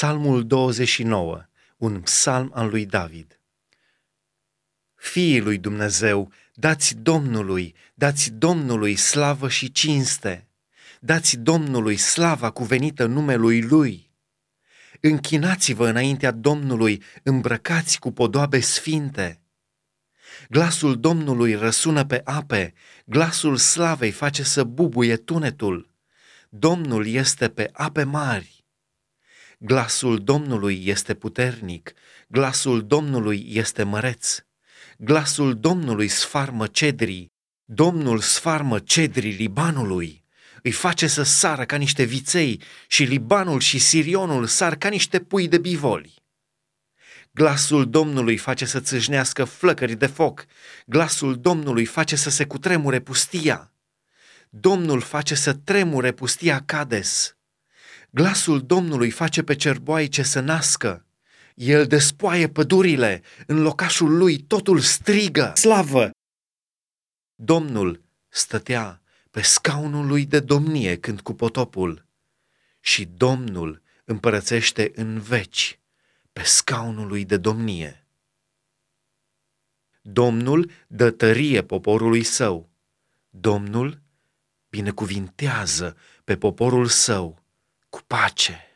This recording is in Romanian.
Psalmul 29, un psalm al lui David. Fiii lui Dumnezeu, dați Domnului, dați Domnului slavă și cinste, dați Domnului slava cuvenită numelui Lui. Închinați-vă înaintea Domnului, îmbrăcați cu podoabe sfinte. Glasul Domnului răsună pe ape, glasul slavei face să bubuie tunetul. Domnul este pe ape mari. Glasul Domnului este puternic, glasul Domnului este măreț. Glasul Domnului sfarmă cedrii, Domnul sfarmă cedrii Libanului. Îi face să sară ca niște viței și Libanul și Sirionul sar ca niște pui de bivoli. Glasul Domnului face să țâșnească flăcări de foc, glasul Domnului face să se cutremure pustia. Domnul face să tremure pustia Cades. Glasul Domnului face pe cerboaice să nască. El despoaie pădurile, în locașul lui totul strigă, slavă! Domnul stătea pe scaunul lui de domnie când cu potopul și Domnul împărățește în veci pe scaunul lui de domnie. Domnul dă tărie poporului său. Domnul binecuvintează pe poporul său cu pace.